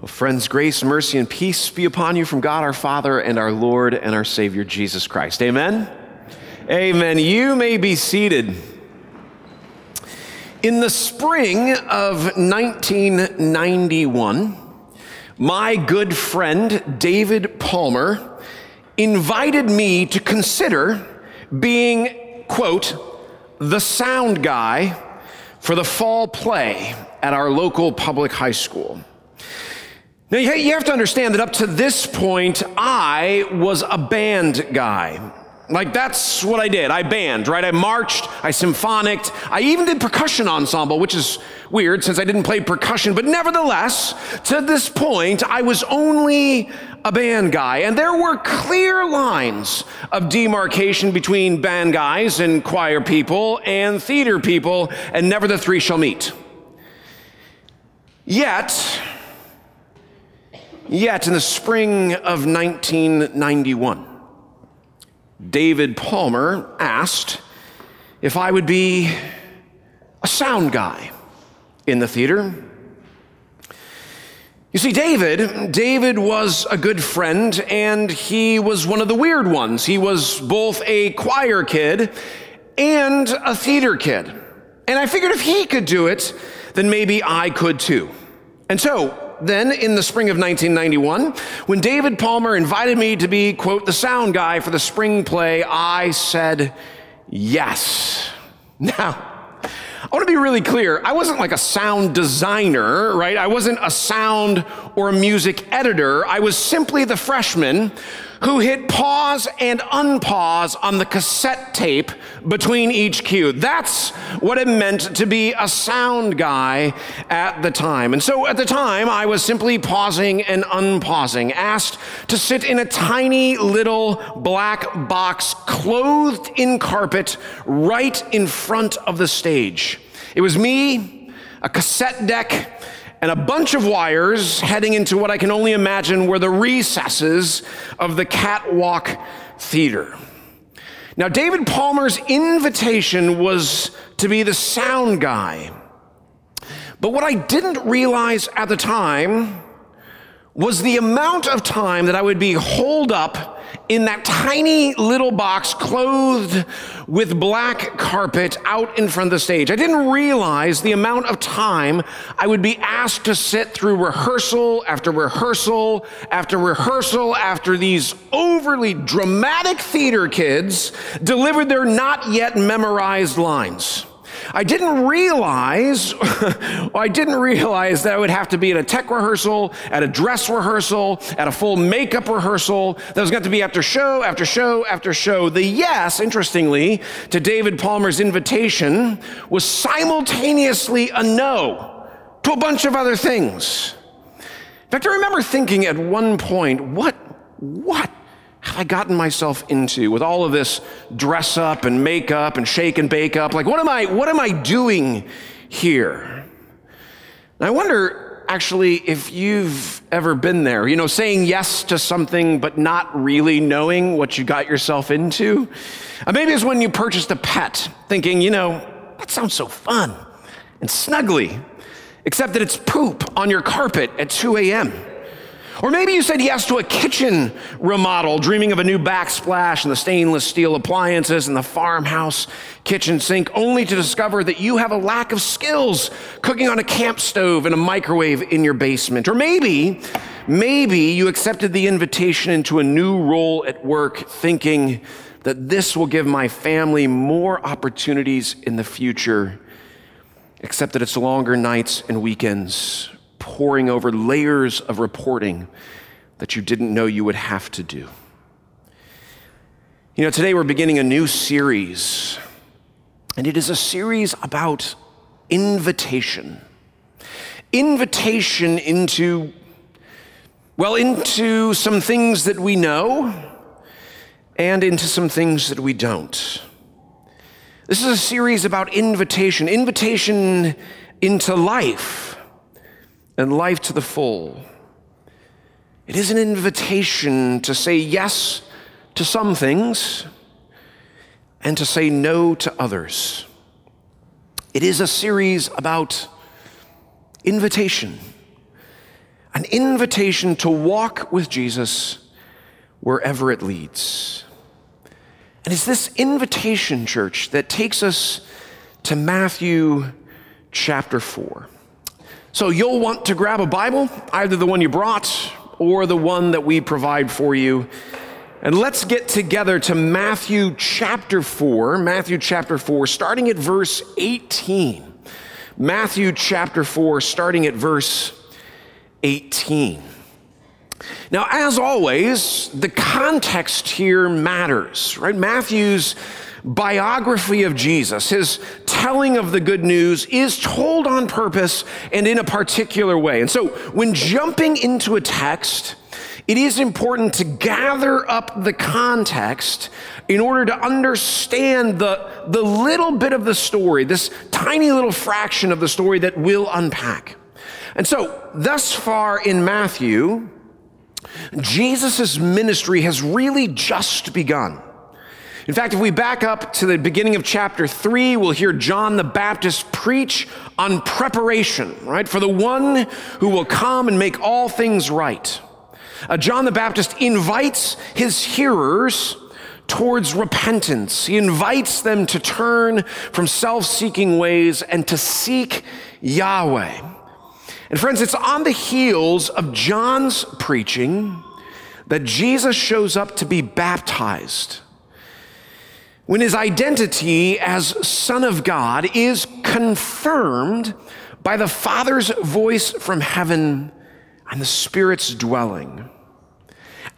Well, friends, grace, mercy, and peace be upon you from God our Father and our Lord and our Savior Jesus Christ. Amen. Amen. You may be seated. In the spring of 1991, my good friend David Palmer invited me to consider being, quote, the sound guy for the fall play at our local public high school. Now, you have to understand that up to this point, I was a band guy. Like, that's what I did. I band, right? I marched, I symphonicked, I even did percussion ensemble, which is weird since I didn't play percussion. But nevertheless, to this point, I was only a band guy. And there were clear lines of demarcation between band guys and choir people and theater people, and never the three shall meet. Yet, Yet, in the spring of 1991, David Palmer asked if I would be a sound guy in the theater. You see, David, David was a good friend, and he was one of the weird ones. He was both a choir kid and a theater kid. And I figured if he could do it, then maybe I could too. And so then in the spring of 1991, when David Palmer invited me to be, quote, the sound guy for the spring play, I said yes. Now, I want to be really clear. I wasn't like a sound designer, right? I wasn't a sound or a music editor. I was simply the freshman who hit pause and unpause on the cassette tape between each cue. That's what it meant to be a sound guy at the time. And so at the time, I was simply pausing and unpausing, asked to sit in a tiny little black box clothed in carpet right in front of the stage. It was me, a cassette deck, and a bunch of wires heading into what I can only imagine were the recesses of the catwalk theater. Now, David Palmer's invitation was to be the sound guy. But what I didn't realize at the time was the amount of time that I would be holed up in that tiny little box clothed with black carpet out in front of the stage. I didn't realize the amount of time I would be asked to sit through rehearsal after rehearsal after rehearsal after these overly dramatic theater kids delivered their not yet memorized lines. I didn't realize, I didn't realize that I would have to be at a tech rehearsal, at a dress rehearsal, at a full makeup rehearsal. That was going to be after show, after show, after show. The yes, interestingly, to David Palmer's invitation was simultaneously a no to a bunch of other things. In fact, I remember thinking at one point, what, what have I gotten myself into with all of this dress up and makeup and shake and bake up? Like, what am I, what am I doing here? And I wonder actually if you've ever been there, you know, saying yes to something but not really knowing what you got yourself into. Uh, maybe it's when you purchased a pet, thinking, you know, that sounds so fun and snuggly, except that it's poop on your carpet at 2 a.m. Or maybe you said yes to a kitchen remodel, dreaming of a new backsplash and the stainless steel appliances and the farmhouse kitchen sink, only to discover that you have a lack of skills cooking on a camp stove and a microwave in your basement. Or maybe, maybe you accepted the invitation into a new role at work, thinking that this will give my family more opportunities in the future, except that it's longer nights and weekends poring over layers of reporting that you didn't know you would have to do. You know, today we're beginning a new series, and it is a series about invitation. Invitation into, well, into some things that we know and into some things that we don't. This is a series about invitation, invitation into life and life to the full. It is an invitation to say yes to some things and to say no to others. It is a series about invitation. an invitation to walk with Jesus wherever it leads. And it's this invitation, church, that takes us to Matthew chapter 4. So you'll want to grab a Bible, either the one you brought or the one that we provide for you. And let's get together to Matthew chapter 4, Matthew chapter 4, starting at verse 18. Matthew chapter 4, starting at verse 18. Now, as always, the context here matters, right? Matthew's biography of Jesus, his telling of the good news, is told on purpose and in a particular way. And so, when jumping into a text, it is important to gather up the context in order to understand the, the little bit of the story, this tiny little fraction of the story that we'll unpack. And so, thus far in Matthew, Jesus' ministry has really just begun. In fact, if we back up to the beginning of chapter 3, we'll hear John the Baptist preach on preparation, right, for the one who will come and make all things right. Uh, John the Baptist invites his hearers towards repentance. He invites them to turn from self seeking ways and to seek Yahweh. And friends, it's on the heels of John's preaching that Jesus shows up to be baptized. When his identity as Son of God is confirmed by the Father's voice from heaven and the Spirit's dwelling.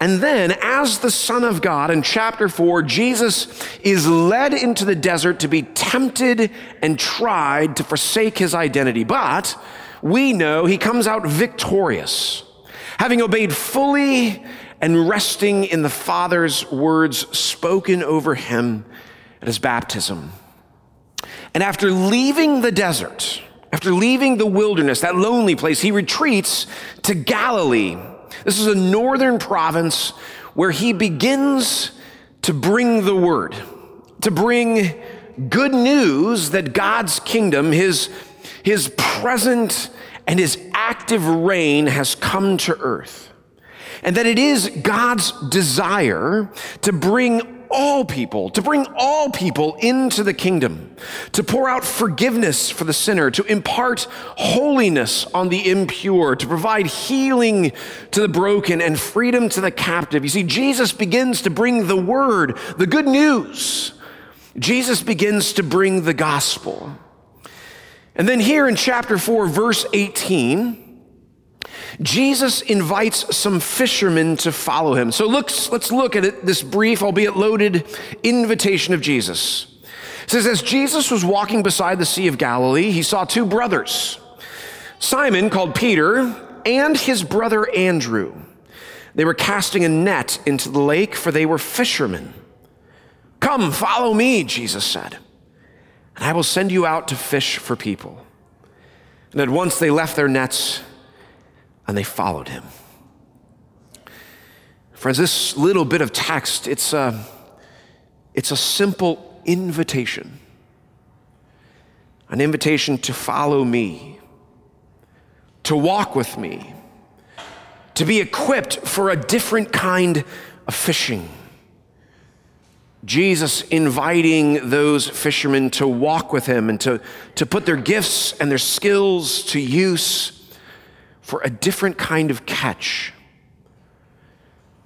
And then, as the Son of God, in chapter 4, Jesus is led into the desert to be tempted and tried to forsake his identity. But we know he comes out victorious, having obeyed fully and resting in the Father's words spoken over him at his baptism. And after leaving the desert, after leaving the wilderness, that lonely place, he retreats to Galilee. This is a northern province where he begins to bring the word, to bring good news that God's kingdom, his his present and his active reign has come to earth. And that it is God's desire to bring all people, to bring all people into the kingdom, to pour out forgiveness for the sinner, to impart holiness on the impure, to provide healing to the broken and freedom to the captive. You see, Jesus begins to bring the word, the good news. Jesus begins to bring the gospel. And then here in chapter 4, verse 18, Jesus invites some fishermen to follow him. So let's, let's look at it, this brief, albeit loaded invitation of Jesus. It says, As Jesus was walking beside the Sea of Galilee, he saw two brothers, Simon, called Peter, and his brother Andrew. They were casting a net into the lake, for they were fishermen. Come, follow me, Jesus said and I will send you out to fish for people. And at once they left their nets and they followed him. Friends, this little bit of text, it's a, it's a simple invitation. An invitation to follow me, to walk with me, to be equipped for a different kind of fishing Jesus inviting those fishermen to walk with him and to, to put their gifts and their skills to use for a different kind of catch.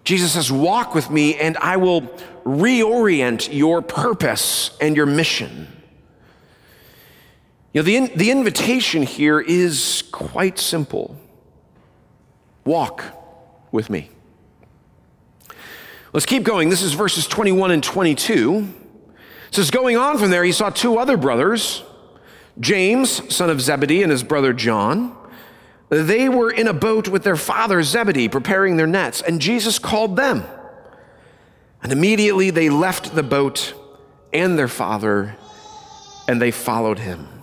Jesus says, Walk with me, and I will reorient your purpose and your mission. You know, the, in, the invitation here is quite simple walk with me. Let's keep going. This is verses 21 and 22. It says, Going on from there, he saw two other brothers, James, son of Zebedee, and his brother John. They were in a boat with their father Zebedee, preparing their nets, and Jesus called them. And immediately they left the boat and their father, and they followed him.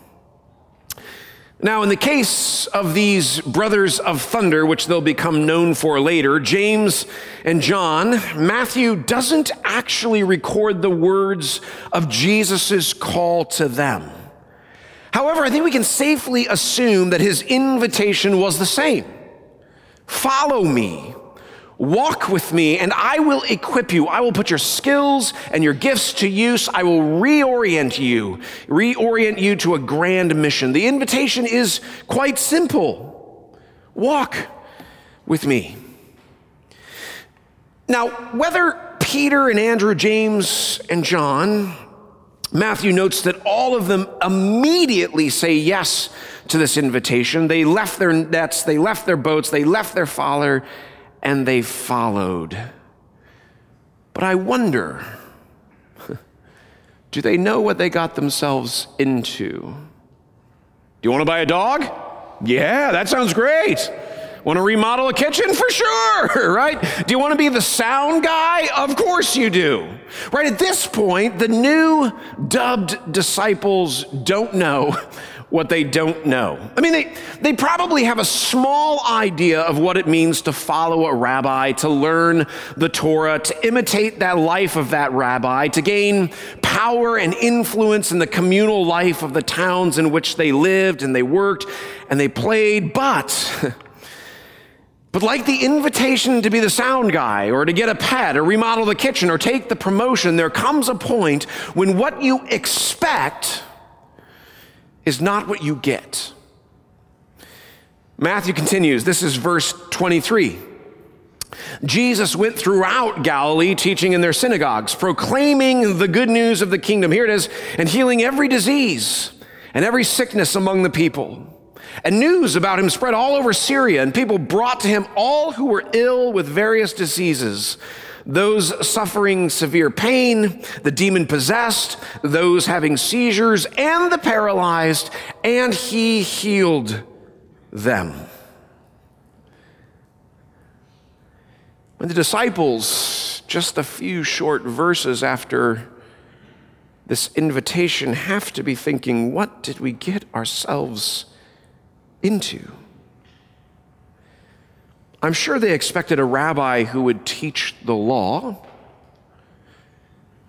Now, in the case of these brothers of thunder, which they'll become known for later, James and John, Matthew doesn't actually record the words of Jesus' call to them. However, I think we can safely assume that his invitation was the same. Follow me. Walk with me, and I will equip you. I will put your skills and your gifts to use. I will reorient you, reorient you to a grand mission. The invitation is quite simple walk with me. Now, whether Peter and Andrew, James and John, Matthew notes that all of them immediately say yes to this invitation. They left their nets, they left their boats, they left their father, and they followed. But I wonder do they know what they got themselves into? Do you want to buy a dog? Yeah, that sounds great. Want to remodel a kitchen? For sure, right? Do you want to be the sound guy? Of course you do. Right at this point, the new dubbed disciples don't know what they don't know. I mean, they, they probably have a small idea of what it means to follow a rabbi, to learn the Torah, to imitate that life of that rabbi, to gain power and influence in the communal life of the towns in which they lived and they worked and they played. But But like the invitation to be the sound guy or to get a pet or remodel the kitchen or take the promotion, there comes a point when what you expect is not what you get. Matthew continues. This is verse 23. Jesus went throughout Galilee, teaching in their synagogues, proclaiming the good news of the kingdom. Here it is, and healing every disease and every sickness among the people. And news about him spread all over Syria, and people brought to him all who were ill with various diseases those suffering severe pain, the demon possessed, those having seizures, and the paralyzed, and he healed them. When the disciples, just a few short verses after this invitation, have to be thinking, what did we get ourselves into. I'm sure they expected a rabbi who would teach the law,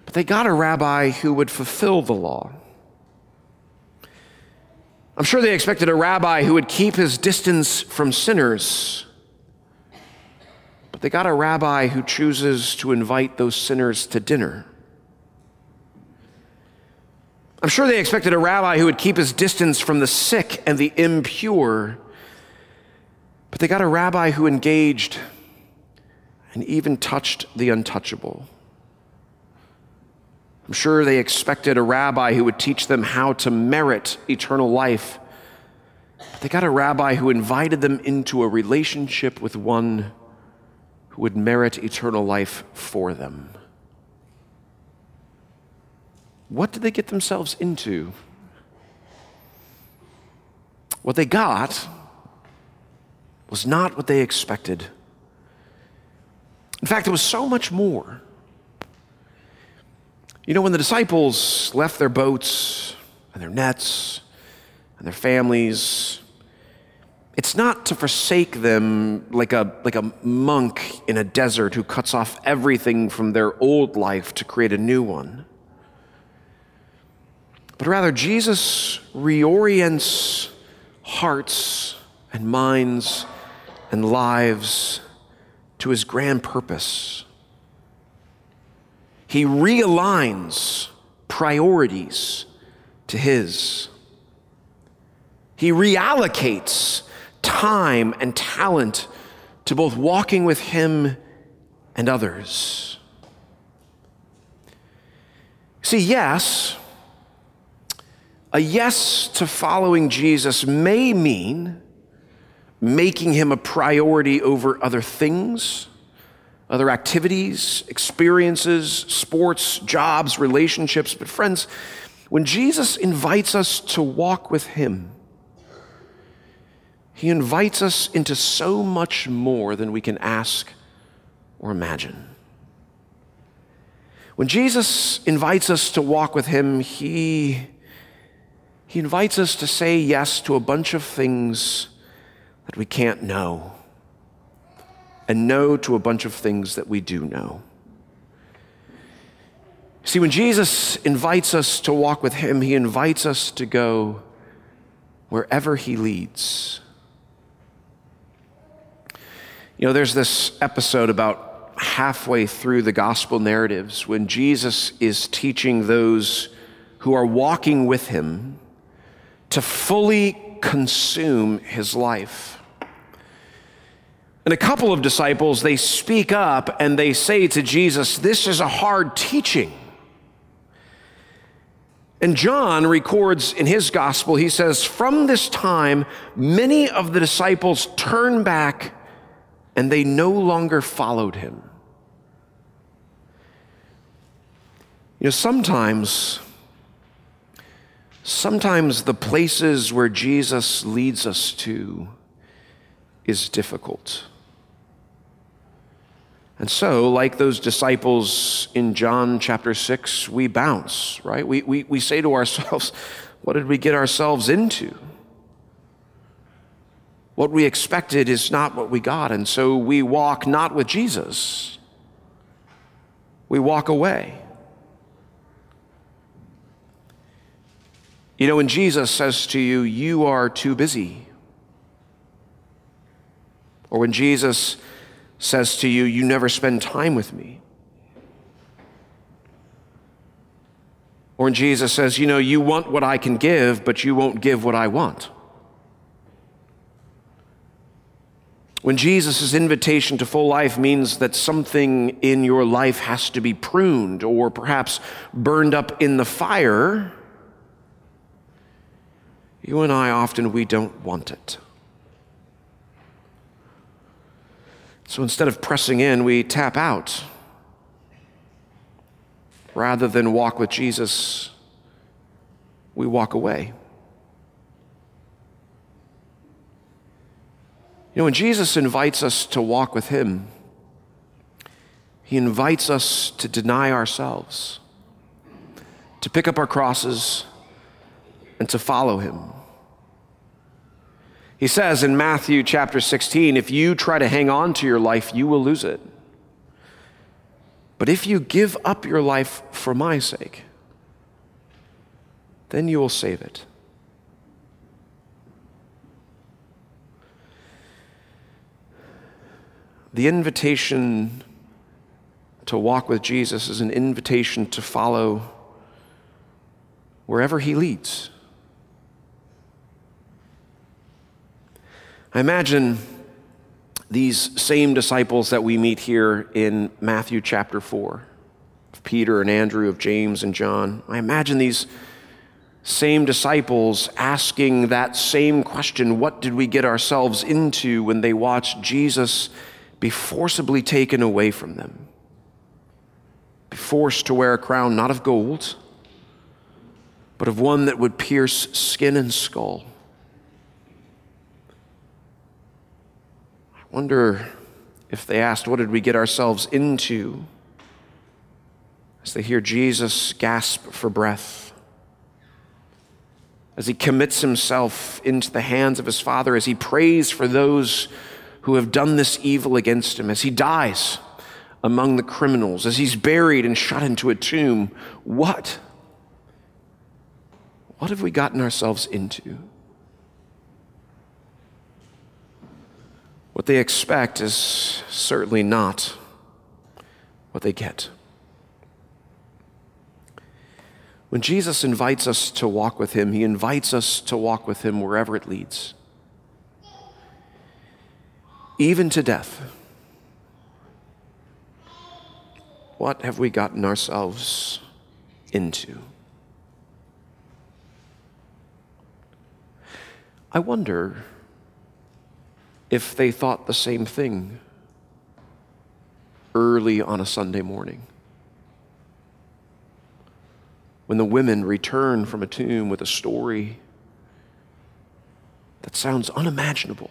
but they got a rabbi who would fulfill the law. I'm sure they expected a rabbi who would keep his distance from sinners, but they got a rabbi who chooses to invite those sinners to dinner. I'm sure they expected a rabbi who would keep his distance from the sick and the impure. But they got a rabbi who engaged and even touched the untouchable. I'm sure they expected a rabbi who would teach them how to merit eternal life. But they got a rabbi who invited them into a relationship with one who would merit eternal life for them. What did they get themselves into? What they got was not what they expected. In fact, it was so much more. You know, when the disciples left their boats and their nets and their families, it's not to forsake them like a, like a monk in a desert who cuts off everything from their old life to create a new one but rather Jesus reorients hearts and minds and lives to his grand purpose. He realigns priorities to his. He reallocates time and talent to both walking with him and others. See, yes, a yes to following Jesus may mean making him a priority over other things, other activities, experiences, sports, jobs, relationships. But, friends, when Jesus invites us to walk with him, he invites us into so much more than we can ask or imagine. When Jesus invites us to walk with him, he he invites us to say yes to a bunch of things that we can't know, and no to a bunch of things that we do know. See, when Jesus invites us to walk with Him, He invites us to go wherever He leads. You know, there's this episode about halfway through the gospel narratives when Jesus is teaching those who are walking with him to fully consume his life. And a couple of disciples, they speak up and they say to Jesus, This is a hard teaching. And John records in his gospel, he says, From this time, many of the disciples turned back and they no longer followed him. You know, sometimes, sometimes the places where Jesus leads us to is difficult. And so, like those disciples in John chapter 6, we bounce, right? We, we, we say to ourselves, What did we get ourselves into? What we expected is not what we got. And so we walk not with Jesus, we walk away. You know, when Jesus says to you, You are too busy, or when Jesus says to you, You never spend time with me. Or when Jesus says, You know, you want what I can give, but you won't give what I want. When Jesus' invitation to full life means that something in your life has to be pruned or perhaps burned up in the fire, you and I often we don't want it. So instead of pressing in, we tap out. Rather than walk with Jesus, we walk away. You know, when Jesus invites us to walk with Him, He invites us to deny ourselves, to pick up our crosses, and to follow Him. He says in Matthew chapter 16 if you try to hang on to your life, you will lose it. But if you give up your life for my sake, then you will save it. The invitation to walk with Jesus is an invitation to follow wherever he leads. I imagine these same disciples that we meet here in Matthew chapter 4 of Peter and Andrew, of James and John. I imagine these same disciples asking that same question what did we get ourselves into when they watched Jesus be forcibly taken away from them? Be forced to wear a crown not of gold, but of one that would pierce skin and skull Wonder if they asked, What did we get ourselves into? As they hear Jesus gasp for breath, as he commits himself into the hands of his Father, as he prays for those who have done this evil against him, as he dies among the criminals, as he's buried and shut into a tomb, what? What have we gotten ourselves into? What they expect is certainly not what they get. When Jesus invites us to walk with Him, He invites us to walk with Him wherever it leads, even to death. What have we gotten ourselves into? I wonder if they thought the same thing early on a Sunday morning. When the women return from a tomb with a story that sounds unimaginable.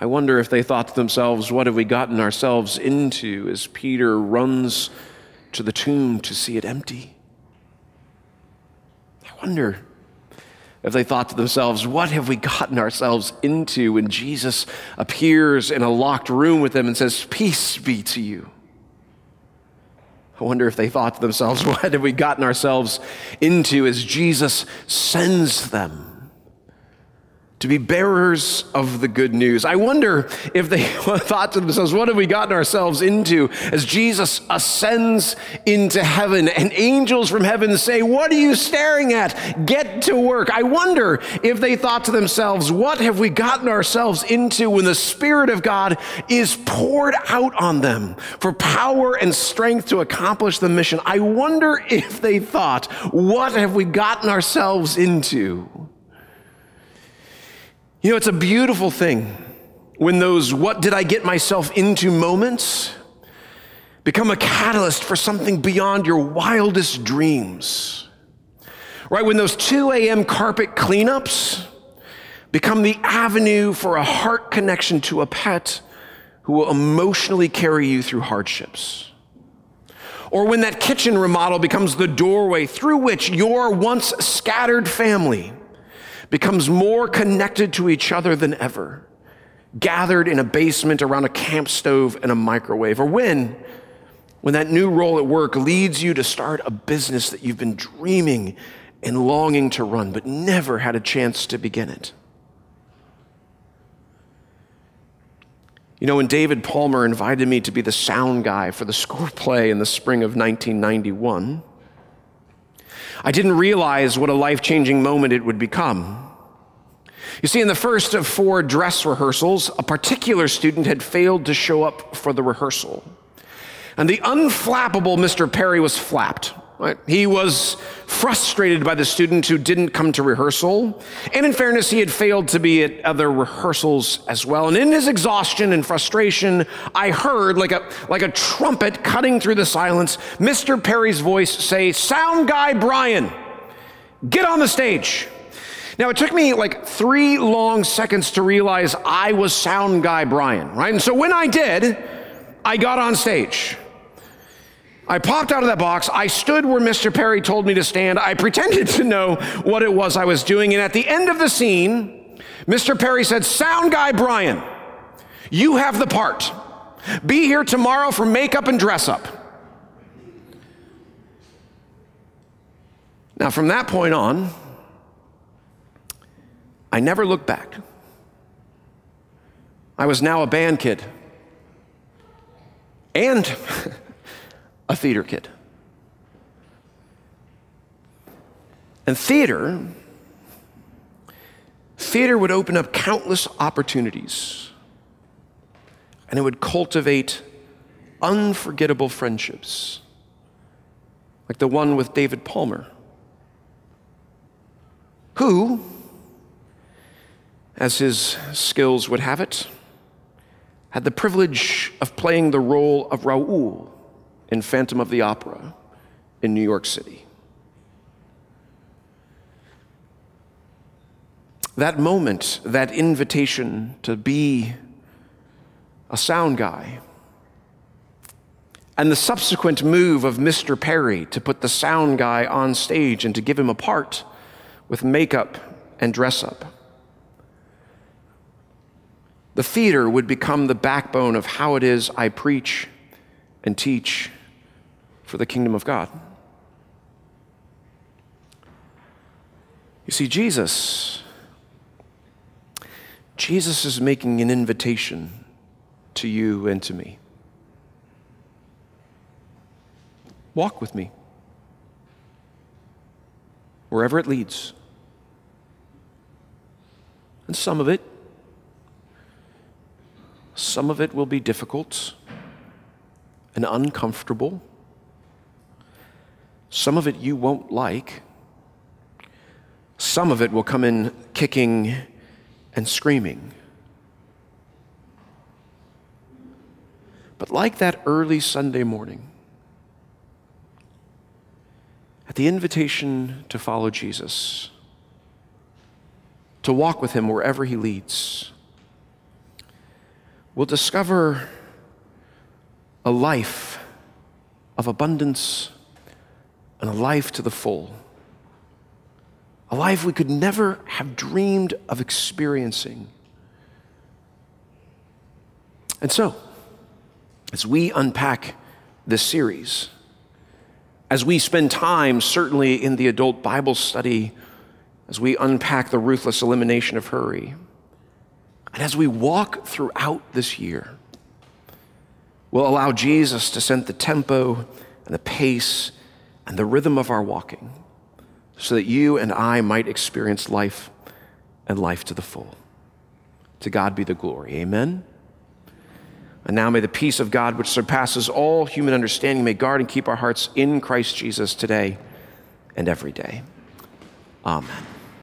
I wonder if they thought to themselves, what have we gotten ourselves into as Peter runs to the tomb to see it empty? I wonder if they thought to themselves, what have we gotten ourselves into when Jesus appears in a locked room with them and says, Peace be to you? I wonder if they thought to themselves, what have we gotten ourselves into as Jesus sends them to be bearers of the good news. I wonder if they thought to themselves, what have we gotten ourselves into as Jesus ascends into heaven and angels from heaven say, What are you staring at? Get to work. I wonder if they thought to themselves, What have we gotten ourselves into when the Spirit of God is poured out on them for power and strength to accomplish the mission? I wonder if they thought, What have we gotten ourselves into? You know, it's a beautiful thing when those what did I get myself into moments become a catalyst for something beyond your wildest dreams. Right? When those 2 a.m. carpet cleanups become the avenue for a heart connection to a pet who will emotionally carry you through hardships. Or when that kitchen remodel becomes the doorway through which your once scattered family becomes more connected to each other than ever, gathered in a basement around a camp stove and a microwave, or when when that new role at work leads you to start a business that you've been dreaming and longing to run, but never had a chance to begin it. You know, when David Palmer invited me to be the sound guy for the score play in the spring of 1991, I didn't realize what a life changing moment it would become. You see, in the first of four dress rehearsals, a particular student had failed to show up for the rehearsal. And the unflappable Mr. Perry was flapped. Right? He was frustrated by the student who didn't come to rehearsal. And in fairness, he had failed to be at other rehearsals as well. And in his exhaustion and frustration, I heard, like a, like a trumpet cutting through the silence, Mr. Perry's voice say, Sound guy Brian, get on the stage. Now, it took me like three long seconds to realize I was sound guy Brian, right? And so when I did, I got on stage. I popped out of that box. I stood where Mr. Perry told me to stand. I pretended to know what it was I was doing. And at the end of the scene, Mr. Perry said, Sound guy Brian, you have the part. Be here tomorrow for makeup and dress up. Now, from that point on, I never looked back. I was now a band kid. And a theater kid. And theater, theater would open up countless opportunities and it would cultivate unforgettable friendships, like the one with David Palmer, who, as his skills would have it, had the privilege of playing the role of Raoul in Phantom of the Opera in New York City. That moment, that invitation to be a sound guy, and the subsequent move of Mr. Perry to put the sound guy on stage and to give him a part with makeup and dress up. The theater would become the backbone of how it is I preach and teach for the kingdom of God. You see, Jesus, Jesus is making an invitation to you and to me. Walk with me wherever it leads. And some of it, some of it will be difficult and uncomfortable. Some of it you won't like. Some of it will come in kicking and screaming. But like that early Sunday morning, at the invitation to follow Jesus, to walk with him wherever he leads, we'll discover a life of abundance and a life to the full. A life we could never have dreamed of experiencing. And so, as we unpack this series, as we spend time, certainly in the adult Bible study as we unpack the ruthless elimination of hurry, and as we walk throughout this year, we'll allow Jesus to set the tempo and the pace and the rhythm of our walking so that you and I might experience life and life to the full. To God be the glory. Amen. And now may the peace of God, which surpasses all human understanding, may guard and keep our hearts in Christ Jesus today and every day. Amen.